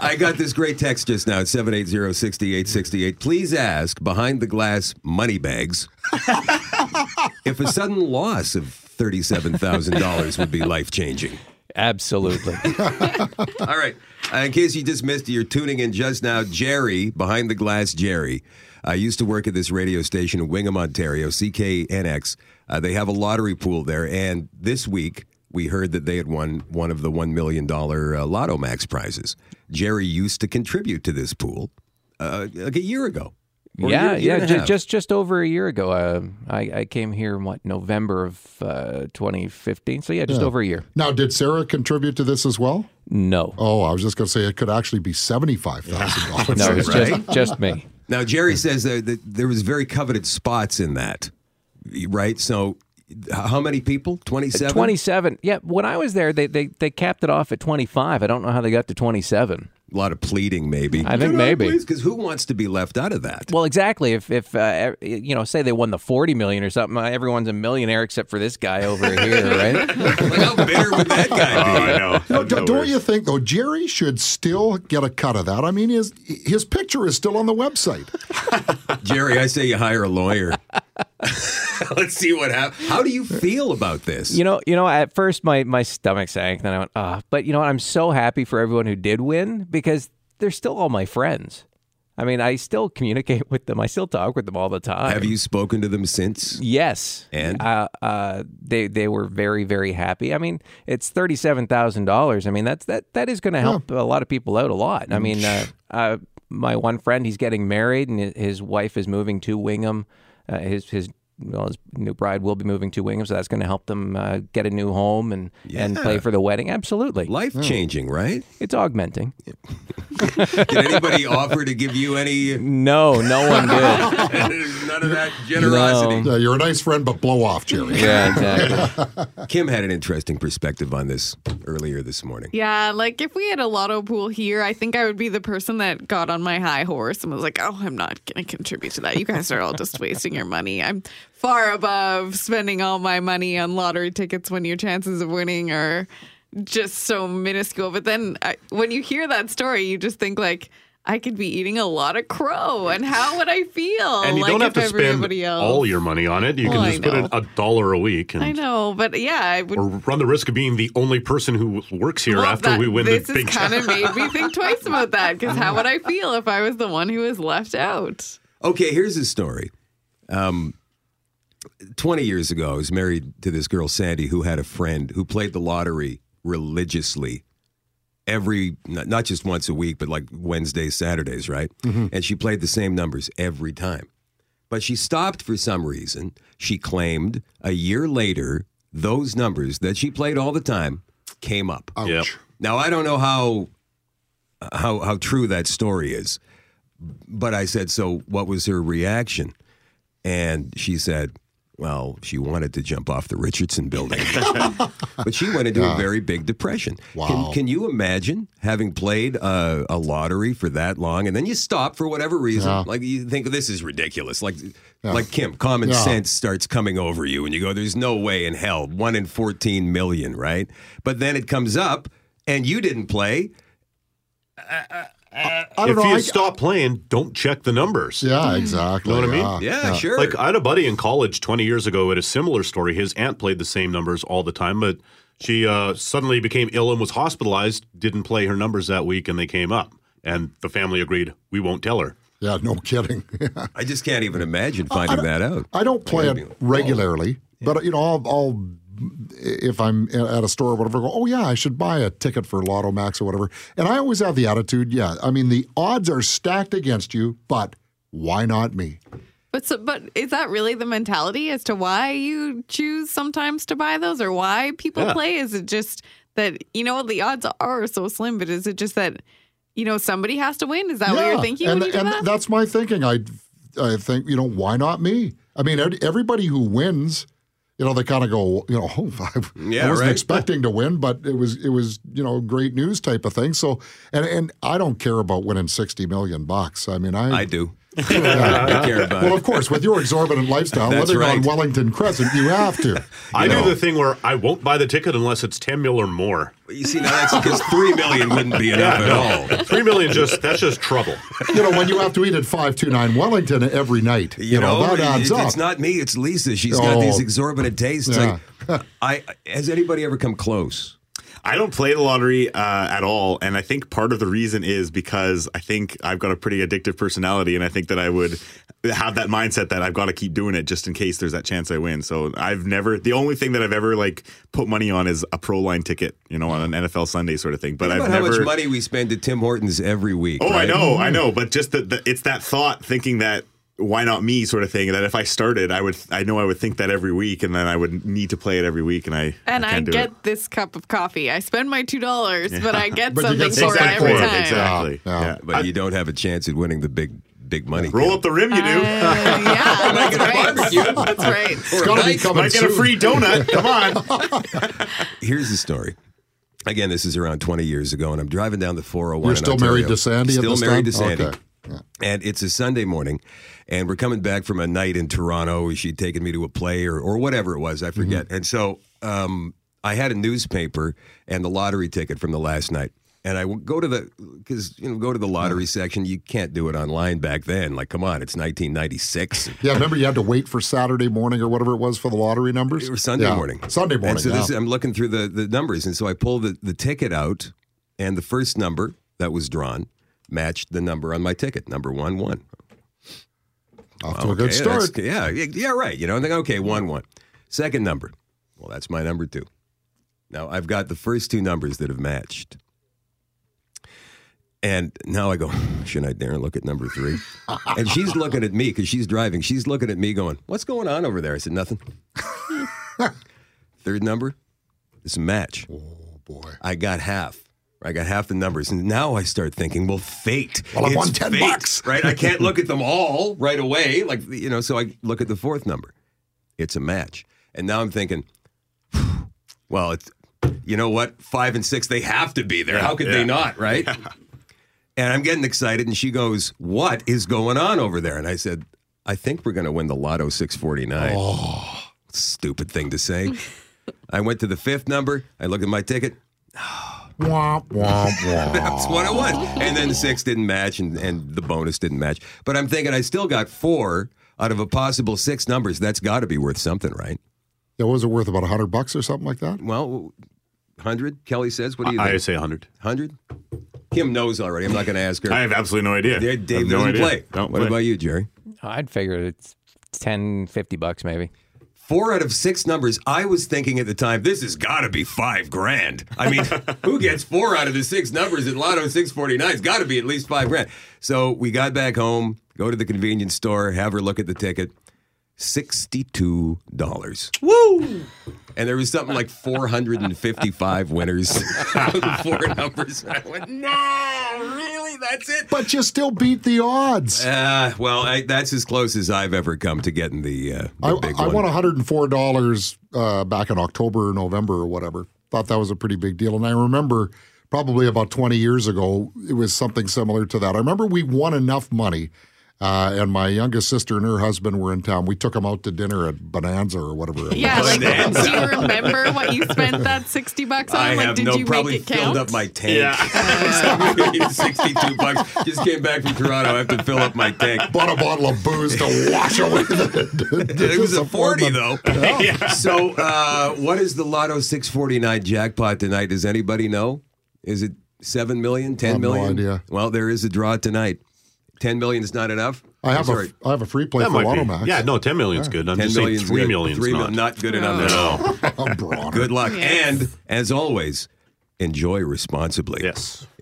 I got this great text just now at 780-6868. Please ask behind the glass money bags if a sudden loss of $37,000 would be life changing. Absolutely. All right. Uh, in case you just missed it, you're tuning in just now. Gerry, behind the glass, Gerry. I used to work at this radio station in Wingham, Ontario, CKNX. Uh, they have a lottery pool there, and this week we heard that they had won one of the $1 million uh, Lotto Max prizes. Gerry used to contribute to this pool uh, like a year ago. Yeah, year- year yeah. and Just, just just over a year ago, uh, I, I came here in what November of uh, 2015. So yeah, just Yeah. over a year. Now, did Sarah contribute to this as well? No, Oh, I was just going to say it could actually be seventy-five thousand dollars. no, it's right. just just me. Now Gerry says that, that there was very coveted spots in that, right? So, h- how many people? Twenty-seven. 27. Yeah, when I was there, they, they they capped it off at 25. I don't know how they got to 27. A lot of pleading, maybe. I think maybe. because who wants to be left out of that? Well, exactly. If if uh, you know, say they won the 40 million or something, uh, everyone's a millionaire except for this guy over here, right? like how bitter would that guy be? Oh, I know. No, No don't don't you think though? Gerry should still get a cut of that. I mean, his his picture is still on the website. Gerry, I say you hire a lawyer. Let's see what happens. How do you feel about this? You know, you know. At first, my my stomach sank. Then I went, ah. but you know what? I'm so happy for everyone who did win because they're still all my friends. I mean, I still communicate with them. I still talk with them all the time. Have you spoken to them since? Yes, And? uh, uh, they they were very very happy. I mean, it's thirty seven thousand dollars. I mean, that's that that is going to help a lot of people out a lot. I mean, uh, uh, my one friend, he's getting married, and his- his wife is moving to Wingham. Uh, his his well, his new bride will be moving to Wingham, so that's going to help them uh, get a new home and and play for the wedding. Absolutely, Life changing, right? it's augmenting. Did anybody offer to give you any? No, no one did. None of that generosity. Uh, you're a nice friend, but blow off, Gerry. yeah, exactly. Kim had an interesting perspective on this earlier this morning. Yeah, like if we had a lotto pool here, I think I would be the person that got on my high horse and was like, "Oh, I'm not going to contribute to that. You guys are all just wasting your money. I'm far above spending all my money on lottery tickets when your chances of winning are just so minuscule." But then I, when you hear that story, you just think like. I could be eating a lot of crow, and how would I feel? And you like don't have to spend else... all your money on it. You Well, can just put in a dollar a week I know, but yeah, I would or run the risk of being the only person who works here Well, after that- we win the big has kind of made me think twice about that because how would I feel if I was the one who was left out? Okay, here's a story. Um, 20 years ago, I was married to this girl, Sandy, who had a friend who played the lottery religiously every, not not just once a week, but like Wednesdays, Saturdays, right? Mm-hmm. And she played the same numbers every time. But she stopped for some reason. She claimed a year later, those numbers that she played all the time came up. Ouch. Yep. Now I don't know how how how true that story is, but I said, so what was her reaction? And she said, well, she wanted to jump off the Richardson building, but she went into a very big depression. Wow. Can, can you imagine having played a, a lottery for that long and then you stop for whatever reason? Yeah. Like you think this is ridiculous. Like like Kim, common Yeah. sense starts coming over you, and you go, "There's no way in hell, one in fourteen million, right?" But then it comes up, and you didn't play. Uh, uh, I don't If know. you I- stop playing, don't check the numbers. yeah, exactly. Know what I mean? Yeah, sure. Like I had a buddy in college 20 years ago who had a similar story. His aunt played the same numbers all the time, but she uh, suddenly became ill and was hospitalized, didn't play her numbers that week, and they came up. And the family agreed, we won't tell her. Yeah, no kidding. I just can't even imagine finding that out. I don't play gotta it be- regularly, but you know, I'll, I'll if I'm at a store or whatever, go, oh yeah, I should buy a ticket for Lotto Max or whatever. And I always have the attitude, yeah, I mean the odds are stacked against you, but why not me? But so, but is that really the mentality as to why you choose sometimes to buy those, or why people Yeah. play? Is it just that you know the odds are so slim? But is it just that you know somebody has to win? Is that what you're thinking and, when you do and that? that's my thinking. I I think you know why not me? I mean, everybody who wins. You know, they kind of go, you know, oh, I, Yeah, I wasn't right. expecting to win, but it was, it was, you know, great news type of thing. So, and and I don't care about winning sixty million bucks. I mean, I, I do. I care about Well, of course, with your exorbitant lifestyle, That's living on. Wellington Crescent, you have to. I You do the thing where I won't buy the ticket unless it's ten mil or more. You see, now that's because three million wouldn't be enough at all. Three million just that's just trouble. You know, when you have to eat at 529 Wellington every night, you, know, that adds it- up. it's not me; it's Lisa. She's got Oh. these exorbitant tastes. Yeah. Like, I has anybody ever come close? I don't play the lottery uh, at all, and I think part of the reason is because I think I've got a pretty addictive personality, and I think that I would have that mindset that I've got to keep doing it just in case there's that chance I win. So I've never. The only thing that I've ever like put money on is a pro line ticket, you know, on an NFL Sunday sort of thing. But I've about how much money we spend at Tim Hortons every week. Oh, I right? know, I know, but just that the, it's that thought, thinking that why not me, sort of thing. That if I started, I would, I know I would think that every week, and then I would need to play it every week, and I And I, can't do get it. this cup of coffee. I spend my two dollars, but I get But something get for it every time. exactly. Yeah, Yeah, yeah. But you don't have a chance at winning the big, big money. Roll Kim. up the rim, you do. Uh, yeah, that's get right. barbecue. That's right. It's got to be coming Might get a free donut. Come on. Here's the story. Again, this is around 20 years ago, and I'm driving down the 401. You're still Ontario. married to Sandy at Still this married time? to Sandy. Okay. Yeah. And it's a Sunday morning, and we're coming back from a night in Toronto. She'd taken me to a play or, or whatever it was, I forget. Mm-hmm. And so um, I had a newspaper and the lottery ticket from the last night. And I would go to the because you know go to the lottery section. You can't do it online back then. Like, come on, it's 1996. Yeah, remember you had to wait for Saturday morning or whatever it was for the lottery numbers? It was Sunday Yeah. morning. Sunday morning. And so yeah. this, I'm looking through the, the numbers, and so I pull the, the ticket out, and the first number that was drawn matched the number on my ticket, number one one. Off to a good start. Yeah, yeah, yeah, right. You know, and think, okay, one one. Second number. Well, that's my number two. Now I've got the first two numbers that have matched. And now I go, should I dare look at number three? and she's looking at me because she's driving. She's looking at me going, what's going on over there? I said, nothing. Third number, it's a match. Oh, boy. I got half. I got half the numbers, and now I start thinking, well, fate. Well, I won 10 fate, bucks. right? I can't look at them all right away, like you know. So I look at the fourth number. It's a match, and now I'm thinking, well, it's you know what, five and six, they have to be there. How could they not, right? And I'm getting excited, and she goes, "What is going on over there?" And I said, "I think we're going to win the Lotto 649." Oh. Stupid thing to say. I went to the fifth number. I looked at my ticket. Womp, womp, womp. That's what it was. And then six didn't match, and, and the bonus didn't match. But I'm thinking I still got four out of a possible six numbers. That's got to be worth something, right? Yeah, what was it worth? About a hundred bucks or something like that? Well, hundred. Kelly says. What do you think? I say hundred. Hundred. Kim knows already. I'm not going to ask her. I have absolutely no idea. Yeah, I Dave have no doesn't idea. play. Don't what play. about you, Gerry? I'd figure it's 10, 50 bucks maybe. Four out of six numbers. I was thinking at the time, this has got to be five grand. I mean, who gets four out of the six numbers in Lotto 649? It's got to be at least five grand. So we got back home, go to the convenience store, have her look at the ticket. $62. Woo! And there was something like 455 winners. Four numbers. I went, no, really? That's it? But you still beat the odds. Uh, well, I, that's as close as I've ever come to getting the, uh, the I, big I one. won $104 uh, back in October or November or whatever. Thought that was a pretty big deal. And I remember probably about 20 years ago, it was something similar to that. I remember we won enough money. Uh, and my youngest sister and her husband were in town. We took them out to dinner at Bonanza or whatever. It Yeah, was. like, Bonanza. do you remember what you spent that 60 bucks on? I like, have did no you probably make it count? filled up my tank. Yeah, Sixty-two bucks. Just came back from Toronto. I have to fill up my tank. Bought a bottle of booze to wash away the. It was a forty disappointment. though. So, uh, what is the Lotto six forty nine jackpot tonight? Does anybody know? Is it seven million? Ten have no idea. Well, there is a draw tonight. Ten million is not enough. I have Sorry. a I have a free play That for might be. Yeah, no, ten million's good. I'm Ten just saying million's three good. million's Three not. not good enough. No. I'm. Good luck, Yes. and as always, enjoy responsibly. Yes.